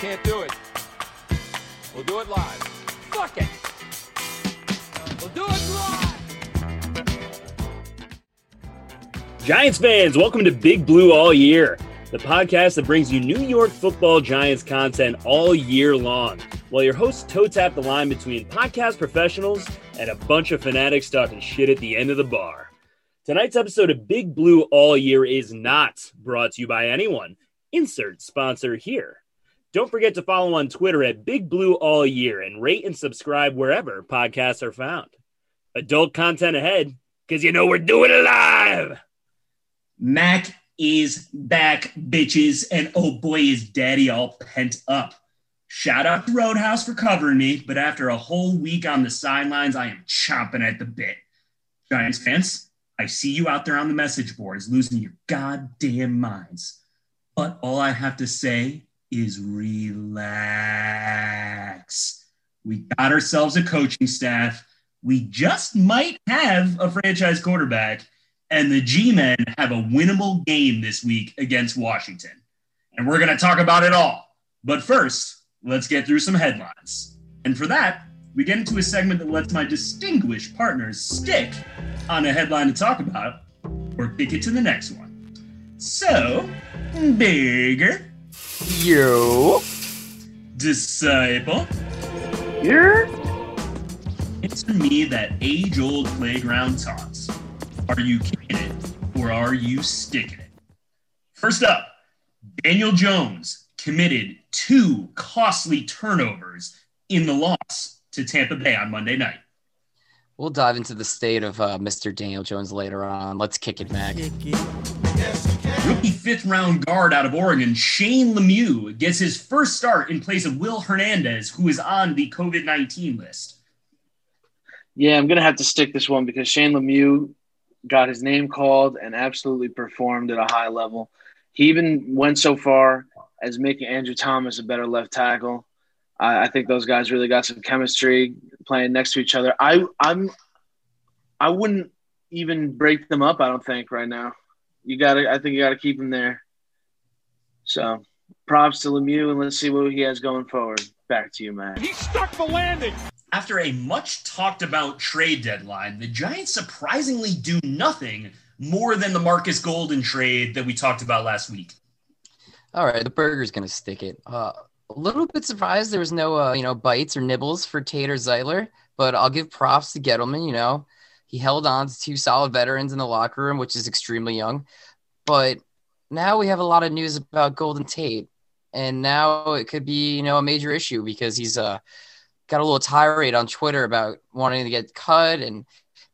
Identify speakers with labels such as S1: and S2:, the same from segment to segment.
S1: can't do it. We'll do it live. Fuck it. We'll do it live.
S2: Giants fans, welcome to Big Blue All Year, the podcast that brings you New York football Giants content all year long. While your hosts toe tap the line between podcast professionals and a bunch of fanatics talking shit at the end of the bar. Tonight's episode of Big Blue All Year is not brought to you by anyone. Insert sponsor here. Don't forget to follow on Twitter at Big Blue All Year and rate and subscribe wherever podcasts are found. Adult content ahead, because you know we're doing it live.
S3: Mac is back, bitches, and oh boy, is daddy all pent up. Shout out to Roadhouse for covering me, but after a whole week on the sidelines, I am chomping at the bit. Giants fans, I see you out there on the message boards losing your goddamn minds. But all I have to say is relax. We got ourselves a coaching staff. We just might have a franchise quarterback, and the G Men have a winnable game this week against Washington. And we're going to talk about it all. But first, let's get through some headlines. And for that, we get into a segment that lets my distinguished partners stick on a headline to talk about or kick it to the next one. So, Bigger,
S2: You.
S3: Disciple,
S4: Here?
S3: answer me that age old playground toss. Are you kicking it or are you sticking it? First up, Daniel Jones committed two costly turnovers in the loss to Tampa Bay on Monday night.
S5: We'll dive into the state of uh, Mr. Daniel Jones later on. Let's kick it, Mac.
S3: Rookie fifth round guard out of Oregon, Shane Lemieux, gets his first start in place of Will Hernandez, who is on the COVID 19 list.
S4: Yeah, I'm gonna have to stick this one because Shane Lemieux got his name called and absolutely performed at a high level. He even went so far as making Andrew Thomas a better left tackle. I, I think those guys really got some chemistry playing next to each other. I I'm I wouldn't even break them up. I don't think right now. You got to. I think you got to keep him there. So props to Lemieux, and let's see what he has going forward. Back to you, man.
S1: He stuck the landing.
S3: After a much talked about trade deadline, the Giants surprisingly do nothing more than the Marcus Golden trade that we talked about last week.
S5: All right, the burger's gonna stick it. Uh, a little bit surprised there was no, uh, you know, bites or nibbles for Tater Zeitler, but I'll give props to Gettleman. You know, he held on to two solid veterans in the locker room, which is extremely young. But now we have a lot of news about Golden Tate, and now it could be, you know, a major issue because he's uh got a little tirade on Twitter about wanting to get cut and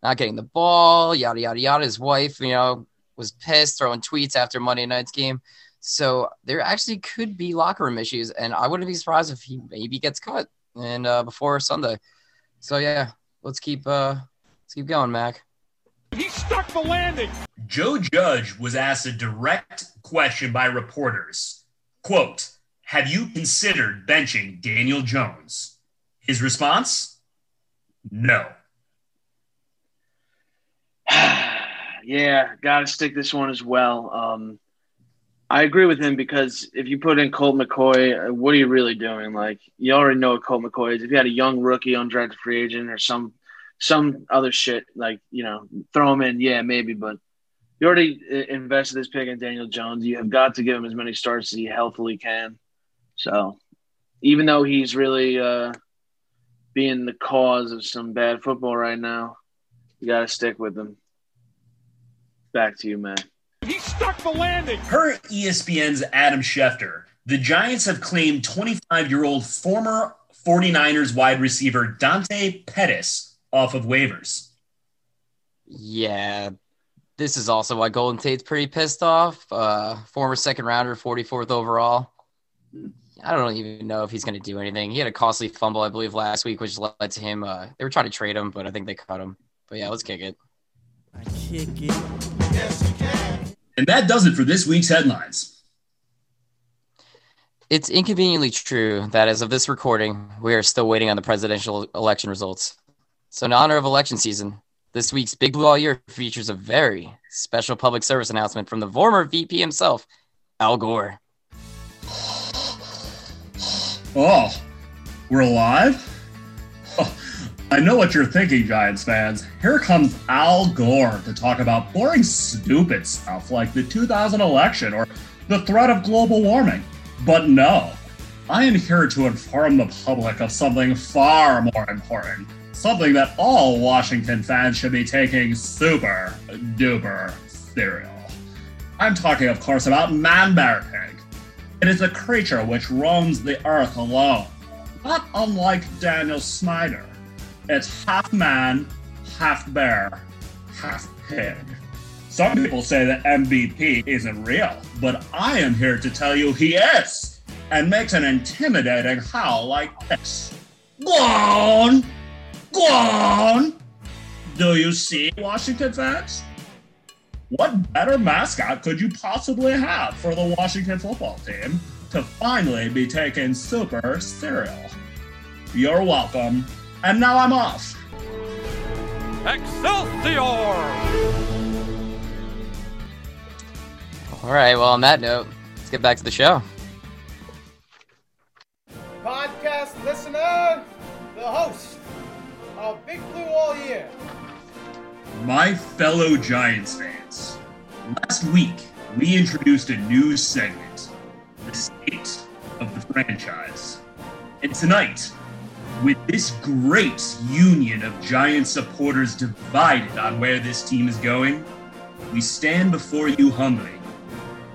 S5: not getting the ball, yada yada yada. His wife, you know, was pissed, throwing tweets after Monday night's game. So there actually could be locker room issues, and I wouldn't be surprised if he maybe gets cut and uh, before Sunday. So yeah, let's keep uh, let's keep going, Mac.
S1: He stuck the landing.
S3: Joe Judge was asked a direct question by reporters. Quote, have you considered benching Daniel Jones? His response? No.
S4: yeah, got to stick this one as well. Um, I agree with him because if you put in Colt McCoy, uh, what are you really doing? Like you already know what Colt McCoy is. If you had a young rookie, undrafted free agent, or some some other shit, like you know, throw him in, yeah, maybe. But you already uh, invested this pick in Daniel Jones. You have got to give him as many starts as he healthily can. So even though he's really uh, being the cause of some bad football right now, you got to stick with him. Back to you, man.
S1: He stuck the landing.
S3: Per ESPN's Adam Schefter, the Giants have claimed 25 year old former 49ers wide receiver Dante Pettis off of waivers.
S5: Yeah, this is also why Golden Tate's pretty pissed off. Uh, former second rounder, 44th overall. I don't even know if he's going to do anything. He had a costly fumble, I believe, last week, which led to him. Uh, they were trying to trade him, but I think they cut him. But yeah, let's kick it.
S6: I kick it.
S3: And that does it for this week's headlines.
S5: It's inconveniently true that as of this recording, we are still waiting on the presidential election results. So, in honor of election season, this week's Big Blue All Year features a very special public service announcement from the former VP himself, Al Gore.
S3: Oh, we're live? Oh, I know what you're thinking, Giants fans. Here comes Al Gore to talk about boring, stupid stuff like the 2000 election or the threat of global warming. But no, I am here to inform the public of something far more important. Something that all Washington fans should be taking super duper serial. I'm talking, of course, about Man Bear Pig. It is a creature which roams the earth alone, not unlike Daniel Snyder. It's half man, half bear, half pig. Some people say that MVP isn't real, but I am here to tell you he is, and makes an intimidating howl like this. Gone! Gone! Do you see, Washington fans? What better mascot could you possibly have for the Washington football team to finally be taken super serial? You're welcome. And now I'm off.
S1: Excelsior!
S5: All right. Well, on that note, let's get back to the show.
S7: Podcast listener, the host of Big Blue All Year.
S3: My fellow Giants fans, last week we introduced a new segment, the state of the franchise. And tonight, with this great union of Giants supporters divided on where this team is going, we stand before you humbly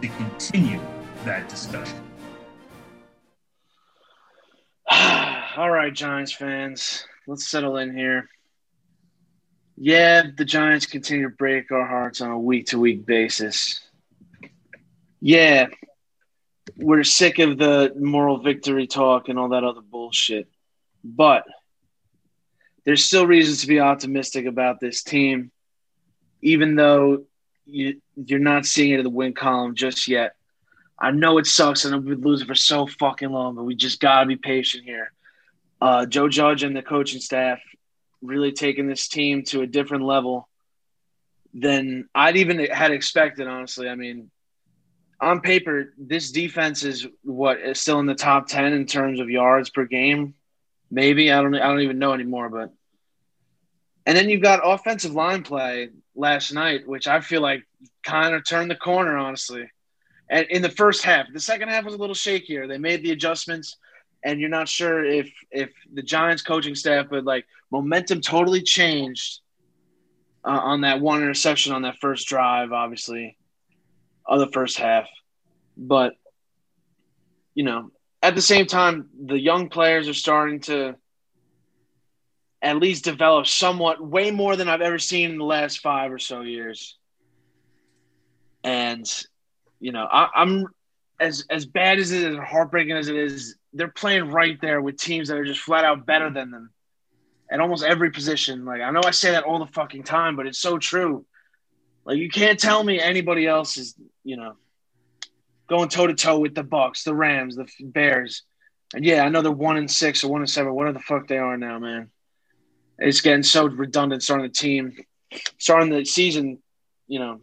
S3: to continue that discussion.
S4: All right, Giants fans, let's settle in here. Yeah, the Giants continue to break our hearts on a week to week basis. Yeah, we're sick of the moral victory talk and all that other bullshit. But there's still reasons to be optimistic about this team, even though you, you're not seeing it in the win column just yet. I know it sucks and we've been losing for so fucking long, but we just got to be patient here. Uh, Joe Judge and the coaching staff really taking this team to a different level than I'd even had expected, honestly. I mean, on paper, this defense is what is still in the top 10 in terms of yards per game. Maybe I don't I don't even know anymore, but and then you've got offensive line play last night, which I feel like kind of turned the corner, honestly. And in the first half, the second half was a little shakier. They made the adjustments, and you're not sure if if the Giants coaching staff would like momentum totally changed uh, on that one interception on that first drive, obviously, of the first half. But you know, at the same time, the young players are starting to at least develop somewhat, way more than I've ever seen in the last five or so years. And you know, I, I'm as as bad as it is, heartbreaking as it is. They're playing right there with teams that are just flat out better than them at almost every position. Like I know I say that all the fucking time, but it's so true. Like you can't tell me anybody else is, you know, going toe to toe with the Bucks, the Rams, the Bears. And yeah, I know they're one and six or one and seven, whatever the fuck they are now, man. It's getting so redundant starting the team, starting the season, you know,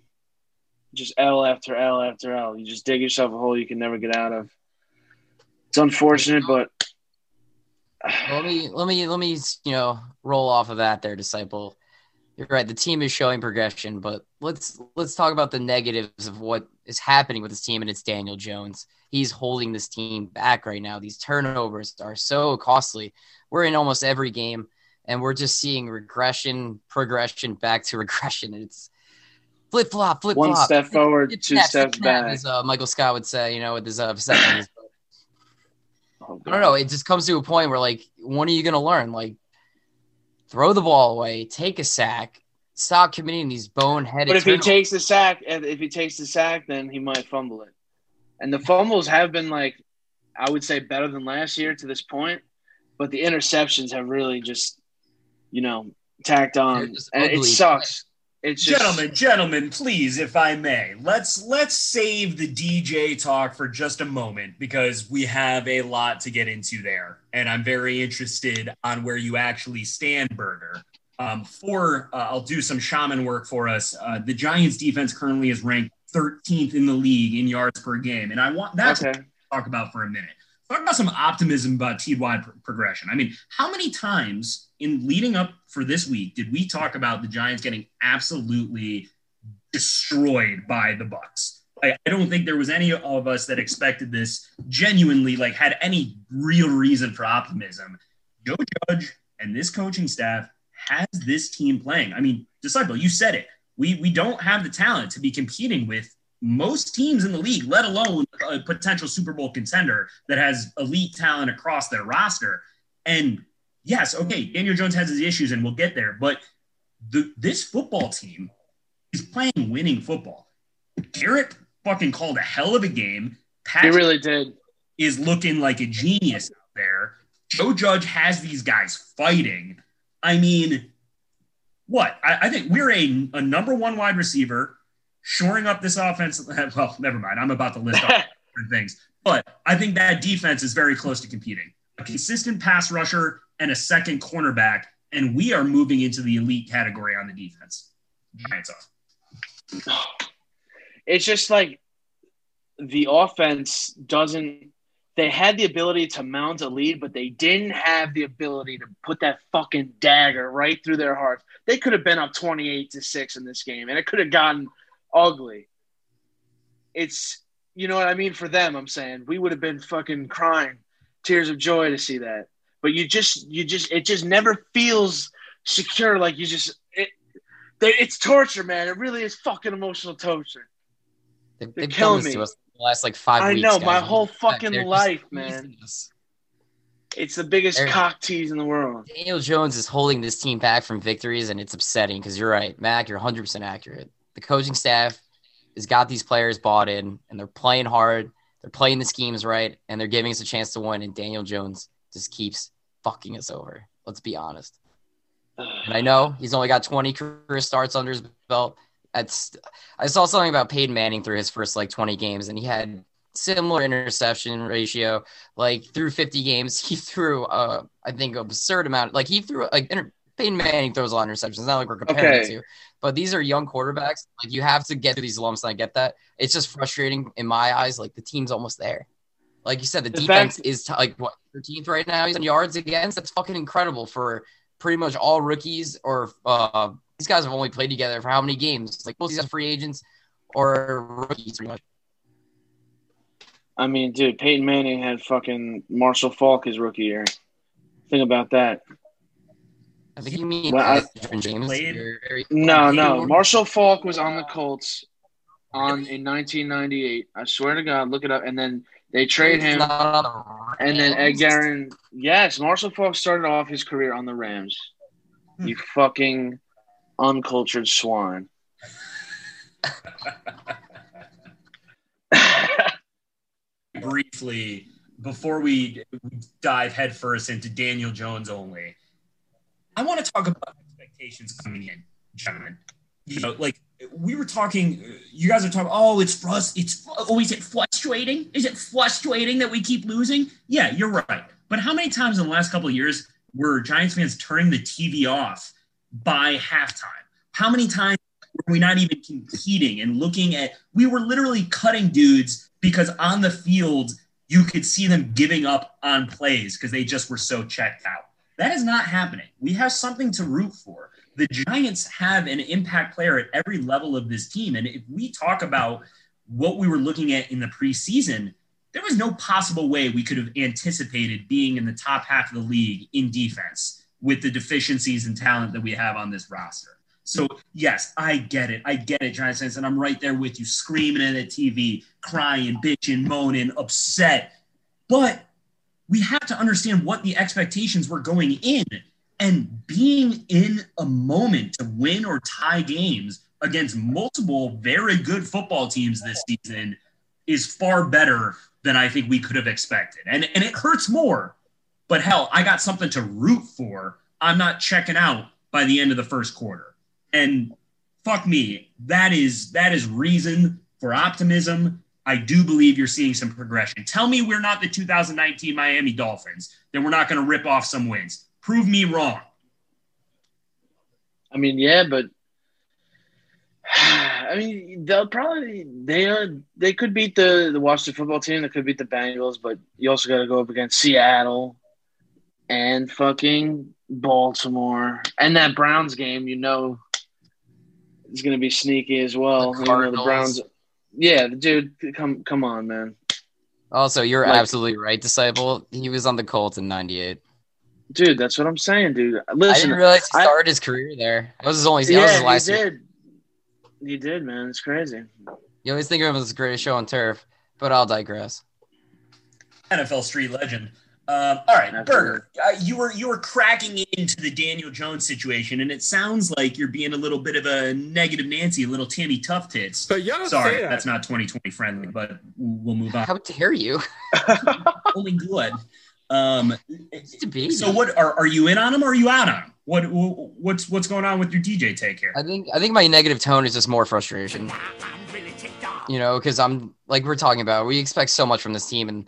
S4: just L after L after L. You just dig yourself a hole you can never get out of. It's unfortunate, but
S5: let me let me let me you know roll off of that there disciple. You're right. The team is showing progression but let's let's talk about the negatives of what is happening with this team and it's daniel jones. He's holding this team back right now. These turnovers are so costly. We're in almost every game and we're just seeing regression progression back to regression. It's flip flop flip flop
S4: one step forward
S5: It's
S4: two
S5: snap,
S4: steps
S5: snap,
S4: back.
S5: as uh, michael scott would say you know with his uh, vasectomies.
S4: Oh,
S5: I don't know. It just comes to a point where, like, when are you going to learn? Like, throw the ball away, take a sack, stop committing these boneheaded.
S4: But if he takes the sack, if he takes the sack, then he might fumble it. And the fumbles have been like, I would say, better than last year to this point. But the interceptions have really just, you know, tacked on, and it sucks. It's just,
S3: Gentlemen, gentlemen, please, if I may, let's let's save the DJ talk for just a moment because we have a lot to get into there, and I'm very interested on where you actually stand, Burger. Um, for uh, I'll do some shaman work for us. Uh, the Giants' defense currently is ranked 13th in the league in yards per game, and I want that
S4: Okay.
S3: talk about for a minute. Talk about some optimism about pro- progression. I mean, how many times in leading up for this week did we talk about the Giants getting absolutely destroyed by the Bucks? I, I don't think there was any of us that expected this genuinely, like had any real reason for optimism. Joe Judge and this coaching staff has this team playing. I mean, disciple, you said it. We we don't have the talent to be competing with most teams in the league, let alone a potential Super Bowl contender that has elite talent across their roster. And yes, okay, Daniel Jones has his issues, and we'll get there. But the, this football team is playing winning football. Garrett fucking called a hell of a game.
S4: He really did.
S3: is looking like a genius out there. Joe Judge has these guys fighting. I mean, what? I, I think we're a, a number one wide receiver, shoring up this offense. Well, never mind. I'm about to list off different things. But I think that defense is very close to competing. A consistent pass rusher and a second cornerback, and we are moving into the elite category on the defense. Giants are.
S4: it's just like the offense doesn't they had the ability to mount a lead, but they didn't have the ability to put that fucking dagger right through their hearts. They could have been up 28 to 6 in this game, and it could have gotten ugly. It's you know what I mean for them, I'm saying. We would have been fucking crying tears of joy to see that. But you just you just it just never feels secure like you just it it's torture, man. It really is fucking emotional torture.
S5: They,
S4: They're killing me.
S5: the last like five
S4: I
S5: weeks.
S4: know,
S5: guys.
S4: my whole
S5: They're
S4: fucking life, man.
S5: us.
S4: It's the biggest
S5: They're-
S4: cock tease in the world.
S5: Daniel Jones is holding this team back from victories, and it's upsetting because you're right, Mac. You're 100 percent accurate. The coaching staff has got these players bought in, and they're playing hard. They're playing the schemes right, and they're giving us a chance to win. And Daniel Jones just keeps fucking us over. Let's be honest. And I know he's only got 20 career starts under his belt. That's I saw something about Peyton Manning through his first like 20 games, and he had similar interception ratio. Like through 50 games, he threw uh I think absurd amount. Like he threw like inter- Peyton Manning throws a lot of interceptions. It's not like we're comparing
S4: Okay.
S5: two, but these are young quarterbacks. Like you have to get through these lumps, and I get that. It's just frustrating in my eyes. Like the team's almost there. Like you said, the,
S4: The
S5: defense
S4: fact-
S5: is t- like what 13th right now. He's in yards against. That's fucking incredible for pretty much all rookies or uh, these guys have only played together for how many games? Like most of these are free agents or rookies. Pretty much.
S4: I mean, dude, Peyton Manning had fucking Marshall Faulk his rookie year. Think about that.
S5: I think you mean
S4: Well, I-
S5: Edgerrin James.
S3: Played-
S5: very-
S4: No, no. Marshall Faulk was on the Colts on in 1998. I swear to God, look it up. And then they trade
S5: He's
S4: him.
S5: the
S4: And then Ed
S5: Rams.
S4: Guerin, yes, Marshall Faulk started off his career on the Rams.
S3: Hmm.
S4: You fucking uncultured swine.
S3: briefly before we dive headfirst into Daniel Jones only. I want to talk about expectations coming in, gentlemen. You know, like we were talking, you guys are talking. Oh, it's frust. It's oh, is it frustrating? Is it frustrating that we keep losing? Yeah, you're right. But how many times in the last couple of years were Giants fans turning the TV off by halftime? How many times were we not even competing and looking at? We were literally cutting dudes because on the field you could see them giving up on plays because they just were so checked out. That is not happening. We have something to root for. The Giants have an impact player at every level of this team. And if we talk about what we were looking at in the preseason, there was no possible way we could have anticipated being in the top half of the league in defense with the deficiencies and talent that we have on this roster. So, yes, I get it. I get it, Giants fans. And I'm right there with you, screaming at the TV, crying, bitching, moaning, upset. But we have to understand what the expectations were going in and being in a moment to win or tie games against multiple very good football teams this season is far better than I think we could have expected. And and it hurts more. But hell, I got something to root for. I'm not checking out by the end of the first quarter. And fuck me, that is that is reason for optimism. I do believe you're seeing some progression. Tell me we're not the 2019 Miami Dolphins, then we're not going to rip off some wins. Prove me wrong.
S4: I mean, yeah, but I mean, they'll probably they are they could beat the the Washington football team. They could beat the Bengals, but you also got to go up against Seattle and fucking Baltimore and that Browns game. You know, is going to be sneaky as well.
S5: The
S4: You know, the Browns. Yeah, dude, come come on, man.
S5: Also, you're
S4: Like-
S5: absolutely right, disciple. He was on the Colts in '98.
S4: Dude, that's what I'm saying, dude.
S5: I
S4: Listen,
S5: didn't realize he
S4: I-
S5: started his career there. That was his only. That was
S4: yeah,
S5: his last
S4: you
S5: year.
S4: did. You did, man. It's crazy.
S5: You always think of him as the greatest show on turf, but I'll digress.
S3: NFL street legend. Um, all right,
S4: Absolutely.
S3: Burger, uh, you were you were cracking into the Daniel Jones situation, and it sounds like you're being a little bit of a negative Nancy, a little Tammy Tough tits.
S1: So you don't
S3: Sorry,
S1: that.
S3: that's not 2020 friendly, but we'll move on.
S5: How dare you?
S3: Only good. Um,
S5: It's a baby.
S3: so what are, are you in on him or are you out on him? What what's what's going on with your DJ take here?
S5: I think I think my negative tone is just more frustration. You know, because I'm like we're talking about, we expect so much from this team, and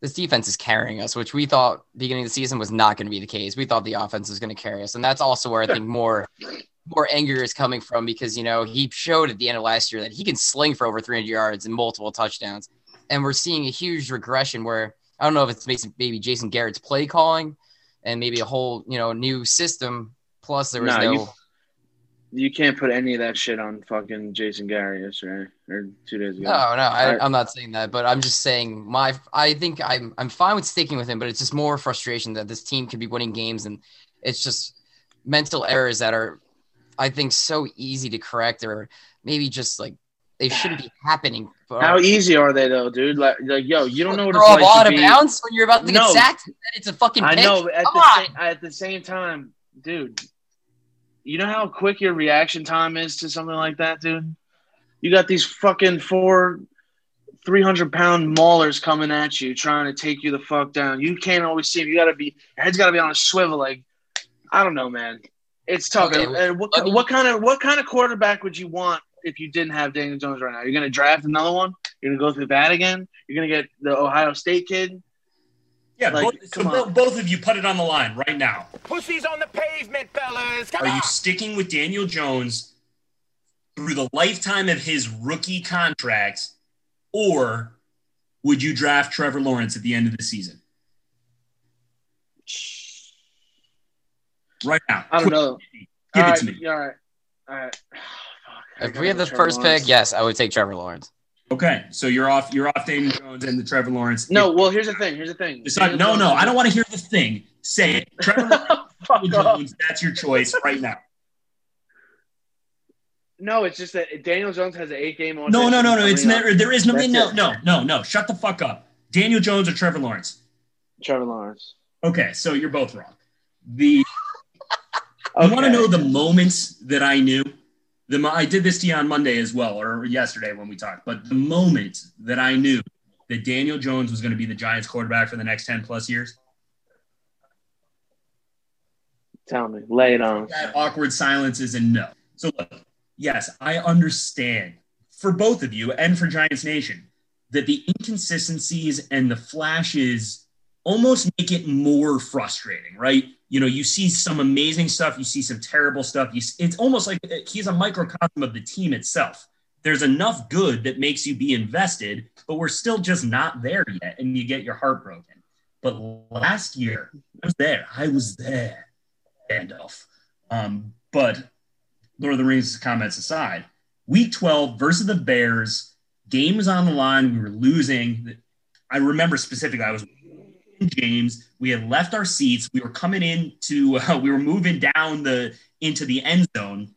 S5: this defense is carrying us, which we thought beginning of the season was not going to be the case. We thought the offense was going to carry us, and that's also where I think more more anger is coming from because you know he showed at the end of last year that he can sling for over 300 yards and multiple touchdowns, and we're seeing a huge regression where I don't know if it's maybe Jason Garrett's play calling, and maybe a whole you know new system. Plus, there was
S4: Nah,
S5: no.
S4: You- can't put any of that shit on fucking Jason Garrett yesterday or two days ago.
S5: No, no, I, I'm not saying that, but I'm just saying my. I think I'm I'm fine with sticking with him, but it's just more frustration that this team could be winning games, and it's just mental errors that are, I think, so easy to correct, or maybe just like they shouldn't be happening.
S4: How easy are they though, dude? Like, like yo, you don't know what
S5: throw
S4: it's
S5: a
S4: like
S5: out
S4: to
S5: of
S4: be.
S5: bounds when you're about to get
S4: No.
S5: sacked. It's a fucking.
S4: I know, at the same at the same time, dude. You know how quick your reaction time is to something like that, dude. You got these fucking four, three hundred pound maulers coming at you, trying to take you the fuck down. You can't always see them. You got to be your head's got to be on a swivel. Like, I don't know, man. It's tough.
S5: Okay,
S4: and, what,
S5: me-
S4: what kind of what kind of quarterback would you want if you didn't have Daniel Jones right now? You're gonna draft another one. You're gonna go through that again. You're gonna get the Ohio State kid.
S3: Yeah,
S4: Like,
S3: both, so
S4: come
S3: bo-
S4: on.
S3: both of you put it on the line right now.
S1: Pussies on the pavement, fellas. Come
S3: Are
S1: on.
S3: you sticking with Daniel Jones through the lifetime of his rookie contract, or would you draft Trevor Lawrence at the end of the season? Right now.
S4: I don't know.
S3: Give
S4: All
S3: it to me.
S4: All right. All right. Fuck,
S5: If we have
S4: go
S5: the
S4: Trevor
S5: first
S4: Lawrence.
S5: pick, yes, I would take Trevor Lawrence.
S3: Okay, so you're off. You're off Daniel Jones and the Trevor Lawrence.
S4: No, well, here's the thing. Here's the thing.
S3: Decide- no, no, I don't want to hear the thing. Say it. Trevor Lawrence. Jones. That's your choice right now.
S4: No, it's just that Daniel Jones has an eight game on.
S3: No, no, no, no. It's never. There is no.
S4: That's
S3: No,
S4: it.
S3: no, no, no. Shut the fuck up. Daniel Jones or Trevor Lawrence.
S4: Trevor Lawrence.
S3: Okay, so you're both wrong. The
S4: Okay.
S3: You want to know the moments that I knew? The I did this to you on Monday as well, or yesterday when we talked. But the moment that I knew that Daniel Jones was going to be the Giants quarterback for the next ten plus years,
S4: Tell me. Lay it on.
S3: that awkward silence is a no. So look, yes, I understand for both of you and for Giants Nation that the inconsistencies and the flashes almost make it more frustrating, right? You know, you see some amazing stuff, you see some terrible stuff. You, it's almost like uh, he's a microcosm of the team itself. There's enough good that makes you be invested, but we're still just not there yet, and you get your heart broken. But last year, I was there. I was there. Gandalf. Um, but Lord of the Rings comments aside, week 12 versus the Bears, games on the line, we were losing. I remember specifically, I was James. We had left our seats. We were coming into, uh, we were moving down the into the end zone,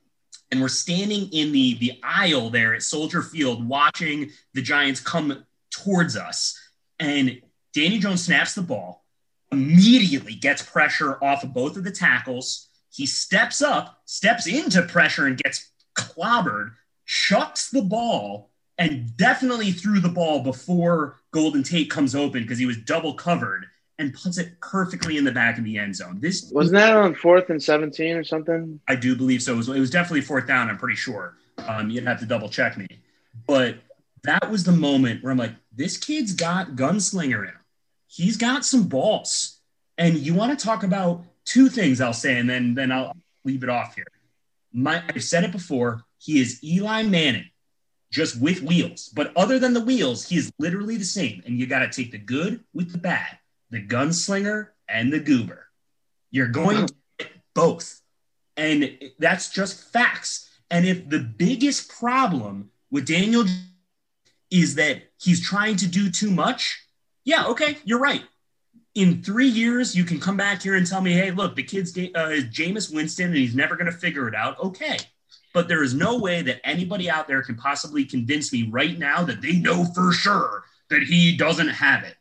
S3: and we're standing in the the aisle there at Soldier Field, watching the Giants come towards us. And Danny Jones snaps the ball, immediately gets pressure off of both of the tackles. He steps up, steps into pressure, and gets clobbered, chucks the ball, and definitely threw the ball before Golden Tate comes open because he was double covered and puts it perfectly in the back of the end zone. This
S4: Wasn't that on fourth and seventeen or something?
S3: I do believe so. It was, it was definitely fourth down. I'm pretty sure. Um, you'd have to double check me, but that was the moment where I'm like, this kid's got gunslinger in him. He's got some balls, and you want to talk about two things. I'll say, and then then I'll leave it off here. My I've said it before. He is Eli Manning just with wheels. But other than the wheels, he is literally the same. And you got to take the good with the bad, the gunslinger and the goober. You're going to get both. And that's just facts. And if the biggest problem with Daniel is that he's trying to do too much, yeah, okay, you're right. In three years, you can come back here and tell me, hey, look, the kid's uh, Jameis Winston and he's never going to figure it out. Okay. But there is no way that anybody out there can possibly convince me right now that they know for sure that he doesn't have it.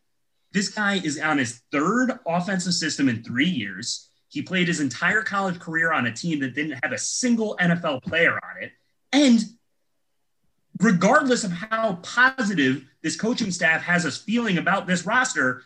S3: This guy is on his third offensive system in three years. He played his entire college career on a team that didn't have a single NFL player on it. And regardless of how positive this coaching staff has us feeling about this roster,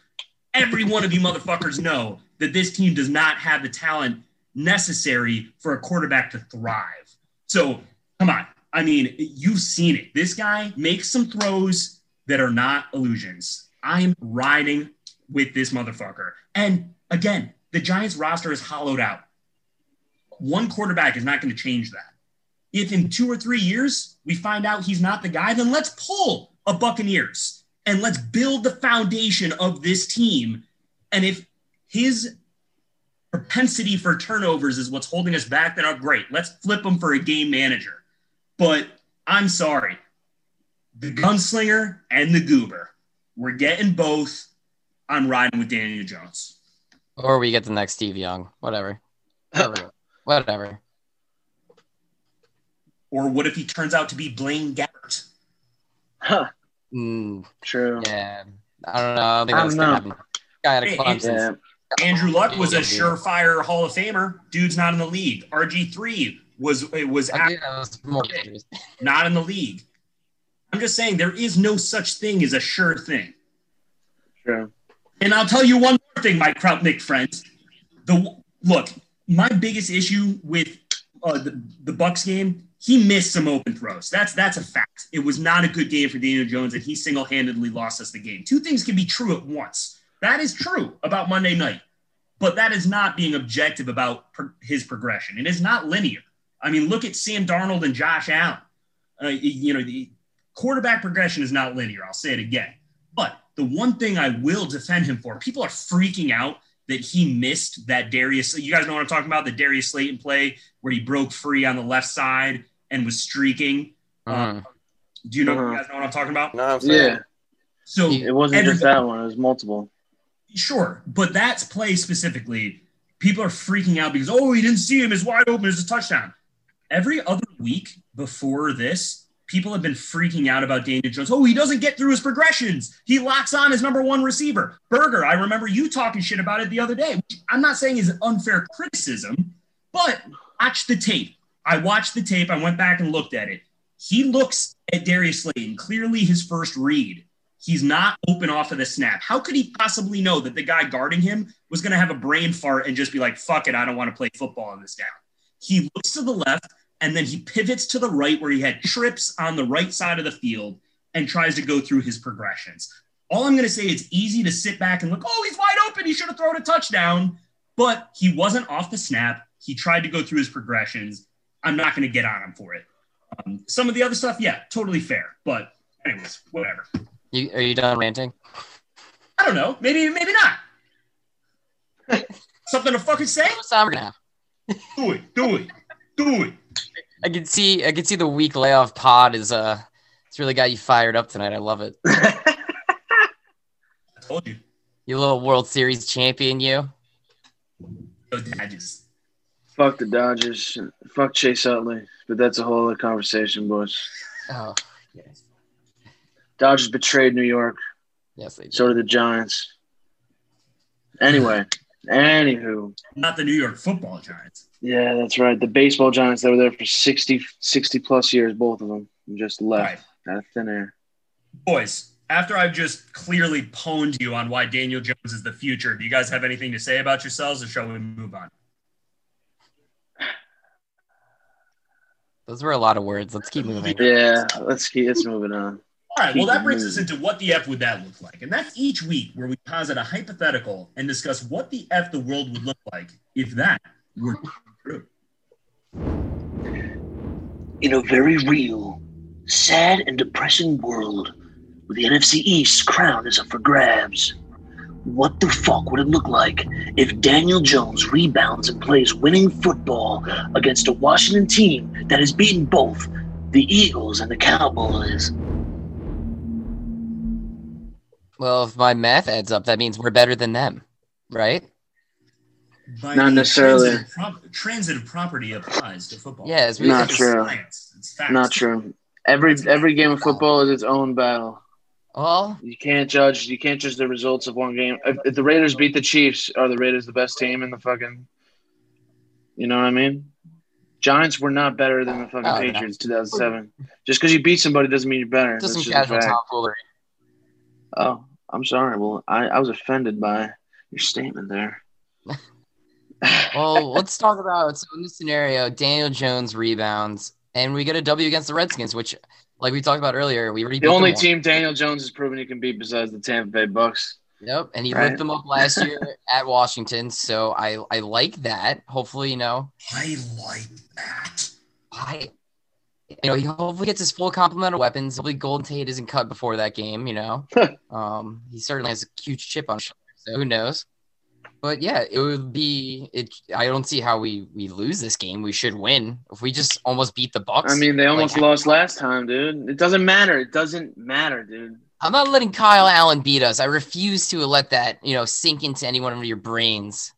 S3: every one of you motherfuckers know that this team does not have the talent necessary for a quarterback to thrive. So come on. I mean, you've seen it. This guy makes some throws that are not illusions. I'm riding with this motherfucker. And again, the Giants roster is hollowed out. One quarterback is not going to change that. If in two or three years we find out he's not the guy, then let's pull a Buccaneers and let's build the foundation of this team. And if his propensity for turnovers is what's holding us back, then oh, great. Let's flip him for a game manager. But I'm sorry. The gunslinger and the goober. We're getting both. I'm riding with Daniel Jones.
S5: Or we get the next Steve Young. Whatever. Whatever. Whatever.
S3: Or what if he turns out to be Blaine Gabbert?
S4: Huh.
S5: Mm,
S4: True.
S5: yeah. I don't know. I don't think
S4: I
S5: that's
S4: don't
S5: gonna happen. Guy out of
S3: Hey,
S5: Clemson.
S4: Yeah.
S3: Andrew Luck was a surefire Hall of Famer. Dude's not in the league. RG3 was it was
S5: I think was more
S3: not in the league. I'm just saying there is no such thing as a sure thing.
S4: True.
S3: And I'll tell you one more thing, my Krautnik friends. The look, my biggest issue with uh, the the Bucks game, he missed some open throws. That's that's a fact. It was not a good game for Daniel Jones, and he single handedly lost us the game. Two things can be true at once. That is true about Monday night, but that is not being objective about pro- his progression. It is not linear. I mean, look at Sam Darnold and Josh Allen. Uh, you know, the quarterback progression is not linear. I'll say it again. But the one thing I will defend him for, people are freaking out that he missed that Darius. You guys know what I'm talking about? The Darius Slayton play where he broke free on the left side and was streaking.
S5: Mhm.
S3: Do you know?
S4: Uh-huh.
S3: You guys know what I'm talking about?
S8: No, I'm saying
S4: Yeah.
S3: So
S4: It wasn't just that one. It was multiple.
S3: Sure, but that's play specifically. People are freaking out because oh, he didn't see him. It's wide open. It's a touchdown. Every other week before this, people have been freaking out about Daniel Jones. Oh, he doesn't get through his progressions. He locks on his number one receiver. Burger, I remember you talking shit about it the other day. I'm not saying is unfair criticism, but watch the tape. I watched the tape. I went back and looked at it. He looks at Darius Slayton, clearly his first read. He's not open off of the snap. How could he possibly know that the guy guarding him was going to have a brain fart and just be like, fuck it, I don't want to play football on this down? He looks to the left and then he pivots to the right where he had trips on the right side of the field and tries to go through his progressions. All I'm going to say it's easy to sit back and look, oh, he's wide open. He should have thrown a touchdown. But he wasn't off the snap. He tried to go through his progressions. I'm not going to get on him for it. Um, some of the other stuff, yeah, totally fair. But, anyways, whatever.
S5: You, are you done ranting?
S3: I don't know. Maybe, maybe not. Something to fucking say?
S5: It's summer now.
S3: Do it. Do it. Do it.
S5: I can see. I can see the week layoff pod is uh, it's really got you fired up tonight. I love it.
S3: I told you.
S5: You little World Series champion, you.
S3: Go Dodgers.
S4: Fuck the Dodgers. Fuck Chase Utley. But that's a whole other conversation, boys.
S5: Oh, yes,
S4: Dodgers betrayed New York.
S5: yes, they did.
S4: So did the Giants. Anyway, anywho.
S3: Not the New York football Giants.
S4: Yeah, that's right. The baseball Giants that were there for 60, 60 plus years, both of them, just left out of thin air.
S3: Boys, after I've just clearly pwned you on why Daniel Jones is the future, do you guys have anything to say about yourselves or shall we move on?
S5: Those were a lot of words. Let's keep moving.
S4: Yeah, let's keep let's moving on.
S3: All right, well, that brings us into what the F would that look like? And that's each week where we posit a hypothetical and discuss what the F the world would look like if that were true.
S4: In a very real sad and depressing world where the NFC East crown is up for grabs. What the fuck would it look like if Daniel Jones rebounds and plays winning football against a Washington team that has beaten both the Eagles and the Cowboys?
S5: Well, if my math adds up, that means we're better than them, right?
S3: By
S4: Not necessarily.
S3: Transitive, prop- transitive property applies to football.
S5: Yeah, it's
S4: Not true.
S3: science. It's facts.
S4: Not true. Every every game of football is its own battle.
S5: Well,
S4: You can't judge. You can't judge the results of one game. If, if the Raiders beat the Chiefs, are the Raiders the best team in the fucking? You know what I mean? Giants were not better than the fucking
S5: Oh, no.
S4: Patriots 2007. Just because you beat somebody doesn't mean you're better.
S5: just
S4: That's
S5: some
S4: just
S5: casual
S4: fact.
S5: tomfoolery.
S4: Oh, I'm sorry. Well, I, I was offended by your statement there.
S5: Well, let's talk about so in this scenario, Daniel Jones rebounds, and we get a W against the Redskins, which, like we talked about earlier, we already
S4: The only
S5: them
S4: team Daniel Jones has proven he can beat besides the Tampa Bay Bucks.
S5: Yep, and he
S4: Right.
S5: lit them up last year at Washington, so I I like that. Hopefully, you know,
S3: I like that.
S5: I you know he hopefully gets his full complement of weapons. Hopefully, Golden Tate isn't cut before that game. You know, um, he certainly has a huge chip on his shoulder, so who knows? But yeah, it would be it. I don't see how we we lose this game. We should win if we just almost beat the Bucks.
S4: I mean, they almost
S5: like,
S4: lost last time, dude. It doesn't matter. It doesn't matter, dude.
S5: I'm not letting Kyle Allen beat us. I refuse to let that you know sink into any one of your brains.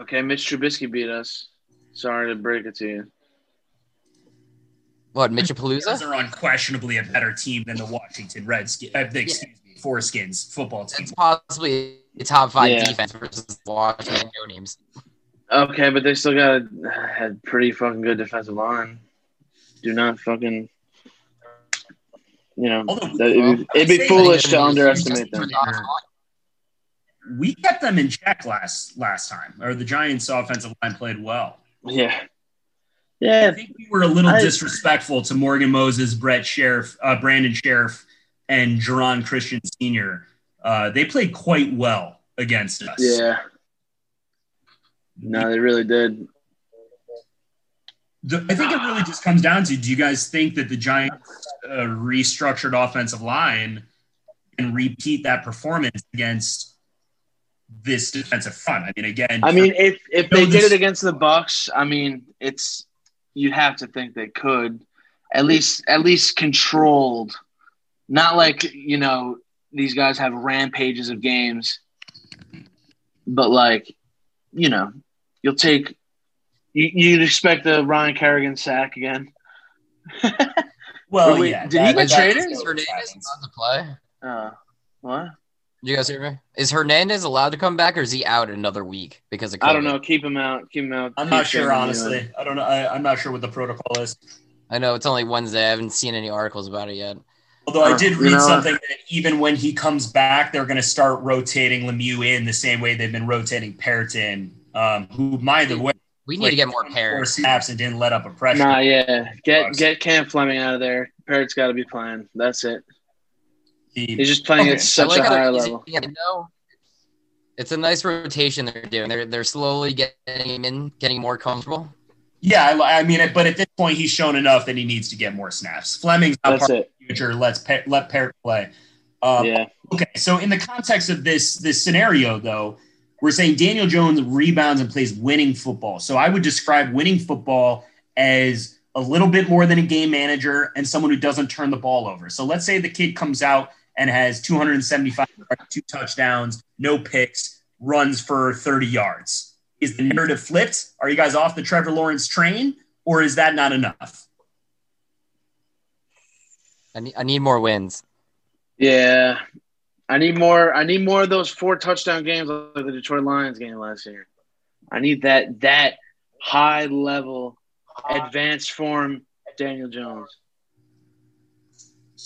S4: Okay, Mitch Trubisky beat us. Sorry to break it to you.
S5: What
S3: Those
S5: Mitchapalooza?
S3: are unquestionably a better team than the Washington Redskins. Uh, the, excuse me, Foreskins football team.
S5: It's possibly a top five
S4: Yeah.
S5: defense versus Washington no names.
S4: Okay, but they still got a had pretty fucking good defensive line. Do not fucking, you know,
S3: Although-
S4: that, it'd, be, it'd be foolish to underestimate them.
S3: We kept them in check last last time, or the Giants' offensive line played well.
S4: Yeah,
S3: I think we were a little
S4: I-
S3: disrespectful to Morgan Moses, Brett Scherff, uh, Brandon Scherff, and Geron Christian Sr. Uh, they played quite well against us.
S4: Yeah. No, they really did.
S3: The- I think it really just comes down to: Do you guys think that the Giants' uh, restructured offensive line and repeat that performance against this defensive front? I mean, again,
S4: I mean, if if they
S3: know
S4: did it against the Bucks, I mean, it's you have to think they could at least at least controlled, not like you know these guys have rampages of games, but like you know you'll take you, you'd expect the Ryan Kerrigan sack again.
S3: well,
S4: Wait,
S3: yeah.
S4: did he get
S3: that-
S4: traded?
S3: that's
S5: Is
S3: what
S5: Hernandez
S3: happens.
S5: to play?
S4: Uh, what?
S5: Did you guys hear me? Is Hernandez allowed to come back, or is he out another week because of COVID?
S4: I don't know. Keep him out. Keep him out.
S3: I'm
S4: Keep
S3: not sure,
S4: Kerrigan in.
S3: honestly. I don't know. I, I'm not sure what the protocol is.
S5: I know it's only Wednesday. I haven't seen any articles about it yet.
S3: Although I did
S4: you
S3: read
S4: know-
S3: something that even when he comes back, they're going to start rotating Lemieux in the same way they've been rotating Parrott in, um, who, by the way,
S5: We need to get more
S3: four
S5: pairs.
S3: snaps and didn't let up a pressure.
S4: Nah, yeah. Get
S3: Bucks.
S4: get Cam Fleming out of there. Parrott's got to be playing. That's it.
S3: He-
S4: He's just playing
S3: Okay.
S4: at such
S5: like
S4: a
S5: how
S4: high level.
S5: yeah, no, it's a nice rotation they're doing. They're they're slowly getting him in, getting more comfortable.
S3: yeah, I, I mean, but at this point, he's shown enough that he needs to get more snaps. Fleming's not
S4: That's
S3: part
S4: it.
S3: of the future. Let's pa- let Parrott play. Um,
S4: Yeah.
S3: Okay, so in the context of this this scenario, though, we're saying Daniel Jones rebounds and plays winning football. So I would describe winning football as a little bit more than a game manager and someone who doesn't turn the ball over. So let's say the kid comes out and has 275 two touchdowns, no picks, runs for 30 yards. Is the narrative flipped? Are you guys off the Trevor Lawrence train, or is that not enough?
S5: I need I need more wins.
S4: Yeah. I need more. I need more of those four touchdown games like the Detroit Lions game last year. I need that that high level, advanced form Daniel Jones.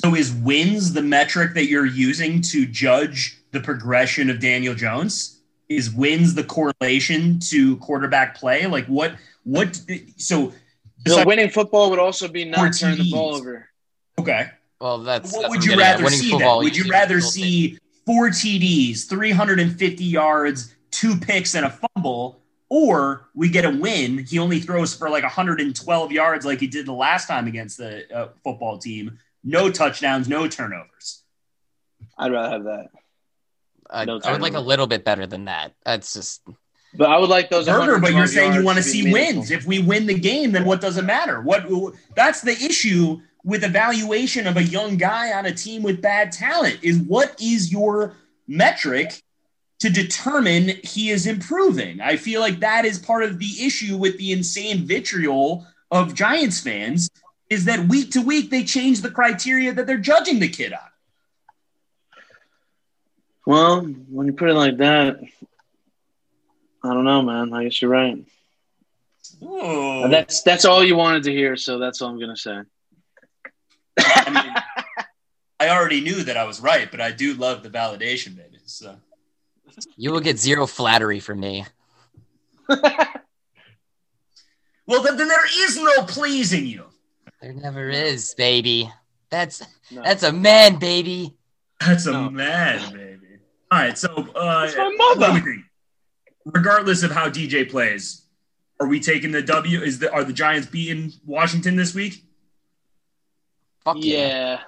S3: So is wins the metric that you're using to judge the progression of Daniel Jones? Is wins the correlation to quarterback play? Like what what so
S4: So winning football would also be not turning the ball over.
S3: okay.
S5: Well, that's
S3: What
S5: that's
S3: would you
S5: I'm getting at.
S3: rather see
S5: football?
S3: Would you
S5: usually
S3: rather
S5: results in-
S3: see four TDs, 350 yards, two picks and a fumble or we get a win. He only throws for like 112 yards like he did the last time against the uh, football team. No touchdowns, no turnovers.
S4: I'd rather have that.
S5: I,
S4: No
S5: I would like a little bit better than that. That's just
S4: But I would like those.
S3: Burger, but you're saying you want to see
S4: meaningful.
S3: wins. If we win the game, then what does it matter? What that's the issue with evaluation of a young guy on a team with bad talent is what is your metric to determine he is improving? I feel like that is part of the issue with the insane vitriol of Giants fans is that week to week they change the criteria that they're judging the kid on.
S4: Well, when you put it like that, I don't know, man. I guess you're right.
S3: Oh,
S4: That's that's all you wanted to hear, so that's all I'm gonna say.
S3: I mean, I already knew that I was right, but I do love the validation, baby. So.
S5: you will get zero flattery from me.
S3: Well, then, then there is no pleasing you.
S5: There never is, baby. That's
S4: No.
S5: that's a man, baby.
S3: That's a
S4: No.
S3: man, baby. All right, so uh,
S4: That's my mother.
S3: let me think. regardless of how DJ plays, are we taking the W? Is the are the Giants beating Washington this week?
S5: Fuck yeah.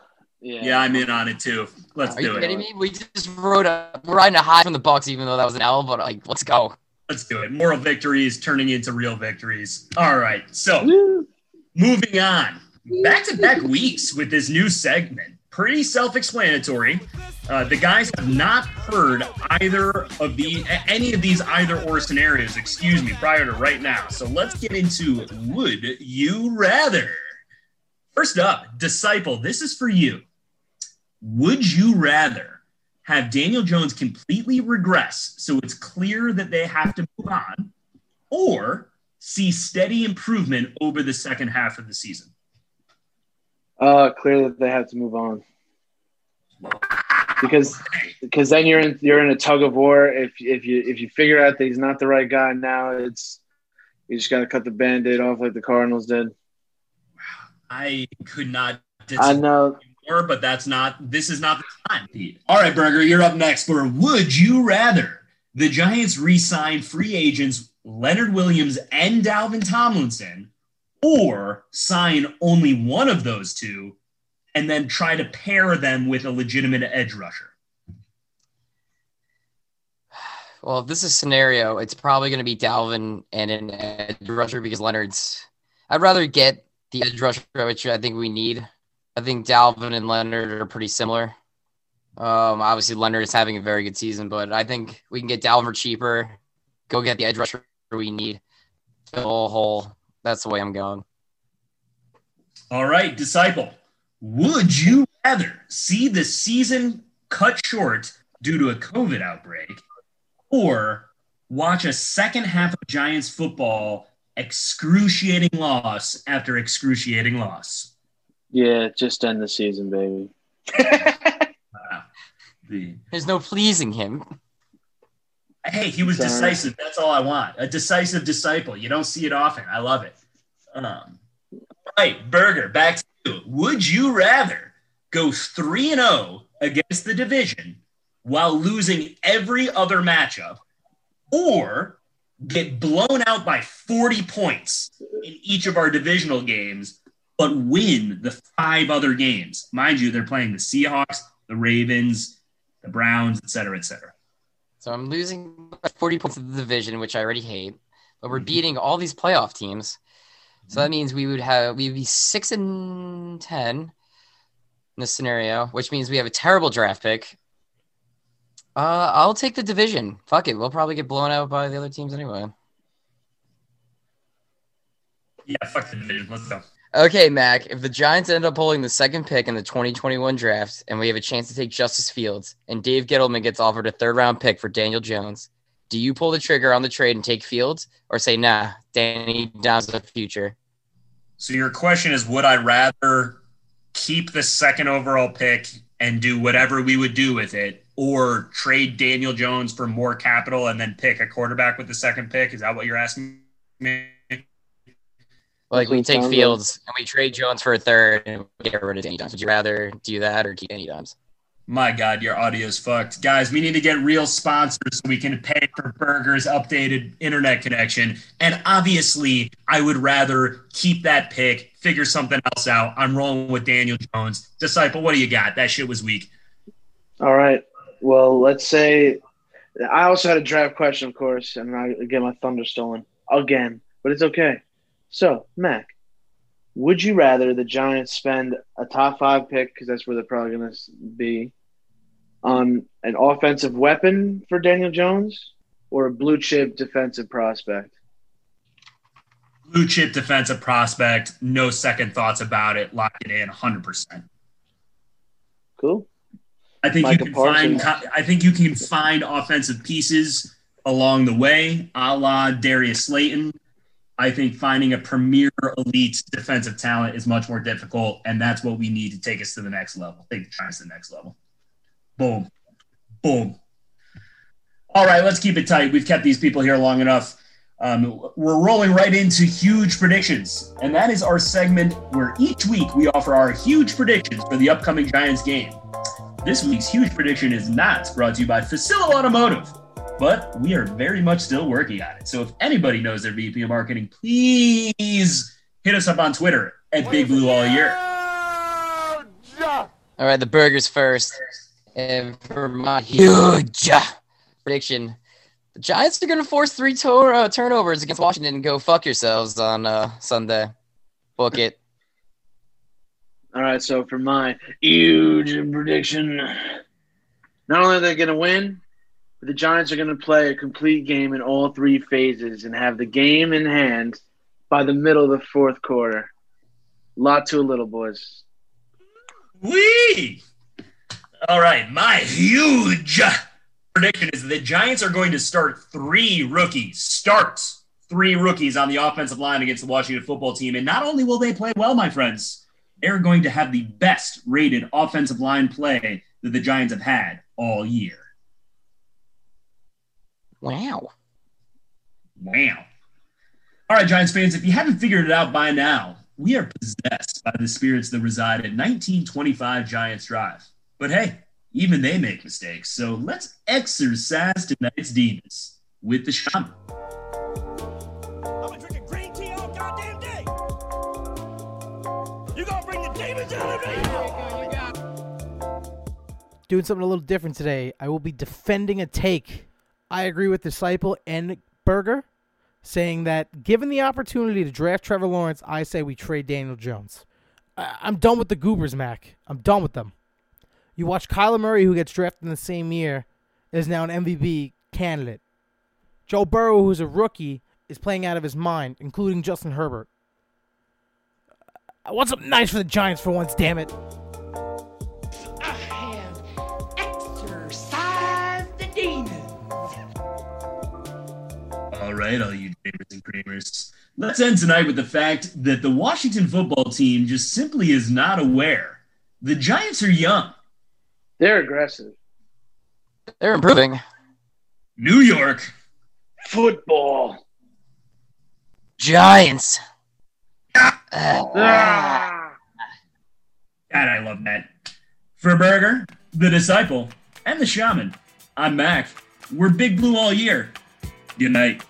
S4: yeah, yeah.
S3: Yeah, I'm in on it too. Let's
S5: Are
S3: do
S5: you
S3: it.
S5: kidding me? We just rode a we're riding a high from the Bucks, even though that was an L. But like, let's go.
S3: Let's do it. Moral victories turning into real victories. All right, so
S4: Woo.
S3: moving on. Back to back weeks with this new segment. Pretty self explanatory. Uh, the guys have not heard either of the any of these either or scenarios, excuse me, prior to right now. So let's get into would you rather. First up, disciple, this is for you. Would you rather have Daniel Jones completely regress so it's clear that they have to move on, or see steady improvement over the second half of the season?
S4: Uh, clearly they have to move on because because then you're in you're in a tug of war. If if you if you figure out that he's not the right guy now, it's you just got to cut the band-aid off like the Cardinals did.
S3: I could not
S4: I know.
S3: more, but that's not. This is not the time. All right, Burger, you're up next for Would You Rather? The Giants re-sign free agents Leonard Williams and Dalvin Tomlinson, or sign only one of those two, and then try to pair them with a legitimate edge rusher.
S5: Well, if this is scenario, it's probably going to be Dalvin and an edge rusher because Leonard's. I'd rather get the edge rusher, which I think we need. I think Dalvin and Leonard are pretty similar. Um, obviously Leonard is having a very good season, but I think we can get Dalvin for cheaper. Go get the edge rusher we need. Fill a hole. That's the way I'm going.
S3: All right, disciple. Would you rather see the season cut short due to a COVID outbreak or watch a second half of Giants football excruciating loss after excruciating loss?
S4: Yeah, just end the season, baby.
S3: Wow. The,
S5: There's no pleasing him.
S3: Hey, he was
S4: Sorry.
S3: decisive. That's all I want. A decisive disciple. You don't see it often. I love it. Um, all right, Burger, back to you. Would you rather go 3 and 0 against the division while losing every other matchup or get blown out by 40 points in each of our divisional games but win the five other games? Mind you, they're playing the Seahawks, the Ravens, the Browns, et cetera, et cetera.
S5: So I'm losing 40 points of the division, which I already hate, but
S3: Mm-hmm.
S5: we're beating all these playoff teams. So that means we would have we'd be six and ten in this scenario, which means we have a terrible draft pick. Uh, I'll take the division. Fuck it, we'll probably get blown out by the other teams anyway.
S3: Yeah, fuck the division. Let's go.
S5: Okay, Mac. If the Giants end up holding the second pick in the 2021 draft, and we have a chance to take Justin Fields, and Dave Gettleman gets offered a third round pick for Daniel Jones, do you pull the trigger on the trade and take Fields, or say, nah, Danny Dimes the future?
S3: So your question is, would I rather keep the second overall pick and do whatever we would do with it, or trade Daniel Jones for more capital and then pick a quarterback with the second pick? Is that what you're asking me?
S5: Like we take Fields and we trade Jones for a third and get rid of Danny Dimes. Would you rather do that or keep Danny Dimes?
S3: My God, your audio's fucked. Guys, we need to get real sponsors so we can pay for Burger's updated internet connection. And obviously, I would rather keep that pick, figure something else out. I'm rolling with Daniel Jones. Disciple, what do you got? That shit was weak.
S4: All right. Well, let's say I also had a draft question, of course, and I get my thunder stolen again, but it's okay. So, Mac, would you rather the Giants spend a top five pick, because that's where they're probably going to be, on an offensive weapon for Daniel Jones or a blue chip defensive prospect?
S3: Blue chip defensive prospect, no second thoughts about it. Lock it in 100%.
S4: Cool.
S3: I think you can
S4: Parsons.
S3: find. I think you can find offensive pieces along the way, a la Darius Slayton. I think finding a premier elite defensive talent is much more difficult, and that's what we need to take us to the next level. Take the Giants to the next level. Boom, boom. All right, let's keep it tight. We've kept these people here long enough. Um, we're rolling right into huge predictions, and that is our segment where each week we offer our huge predictions for the upcoming Giants game. This week's huge prediction is not brought to you by Facilo Automotive, but we are very much still working on it. So if anybody knows their VP of marketing, please hit us up on Twitter at Big Blue All Year.
S5: All right, the burgers first. And for my huge prediction, the Giants are going to force three to- uh, turnovers against Washington and go fuck yourselves on uh, Sunday. Book it.
S4: All right, so for my huge prediction, not only are they going to win, but the Giants are going to play a complete game in all three phases and have the game in hand by the middle of the fourth quarter. Lot to a little, boys.
S3: Wee! All right, my huge prediction is that the Giants are going to start three rookies. Start three rookies on the offensive line against the Washington football team. And not only will they play well, my friends, they're going to have the best rated offensive line play that the Giants have had all year.
S5: Wow.
S3: Wow. All right, Giants fans, if you haven't figured it out by now, we are possessed by the spirits that reside at 1925 Giants Drive. But hey, even they make mistakes. So let's exercise tonight's demons with the shaman.
S6: I've been drinking green tea all goddamn day. You gonna bring the demons out of me?
S7: doing something a little different today. I will be defending a take. I agree with Disciple and Burger, saying that given the opportunity to draft Trevor Lawrence, I say we trade Daniel Jones. I- I'm done with the Goobers, Mac. I'm done with them. You watch Kyler Murray, who gets drafted in the same year, is now an MVP candidate. Joe Burrow, who's a rookie, is playing out of his mind, including Justin Herbert. I want something nice for the Giants for once, damn it.
S3: Right, all you dreamers and creamers. Let's end tonight with the fact that the Washington football team just simply is not aware. The Giants are young.
S4: They're aggressive.
S5: They're improving.
S3: New York.
S4: Football.
S5: Giants.
S4: Ah.
S3: God, I love that. For Burger, the Disciple, and the Shaman, I'm Mac. We're Big Blue all year. Good night.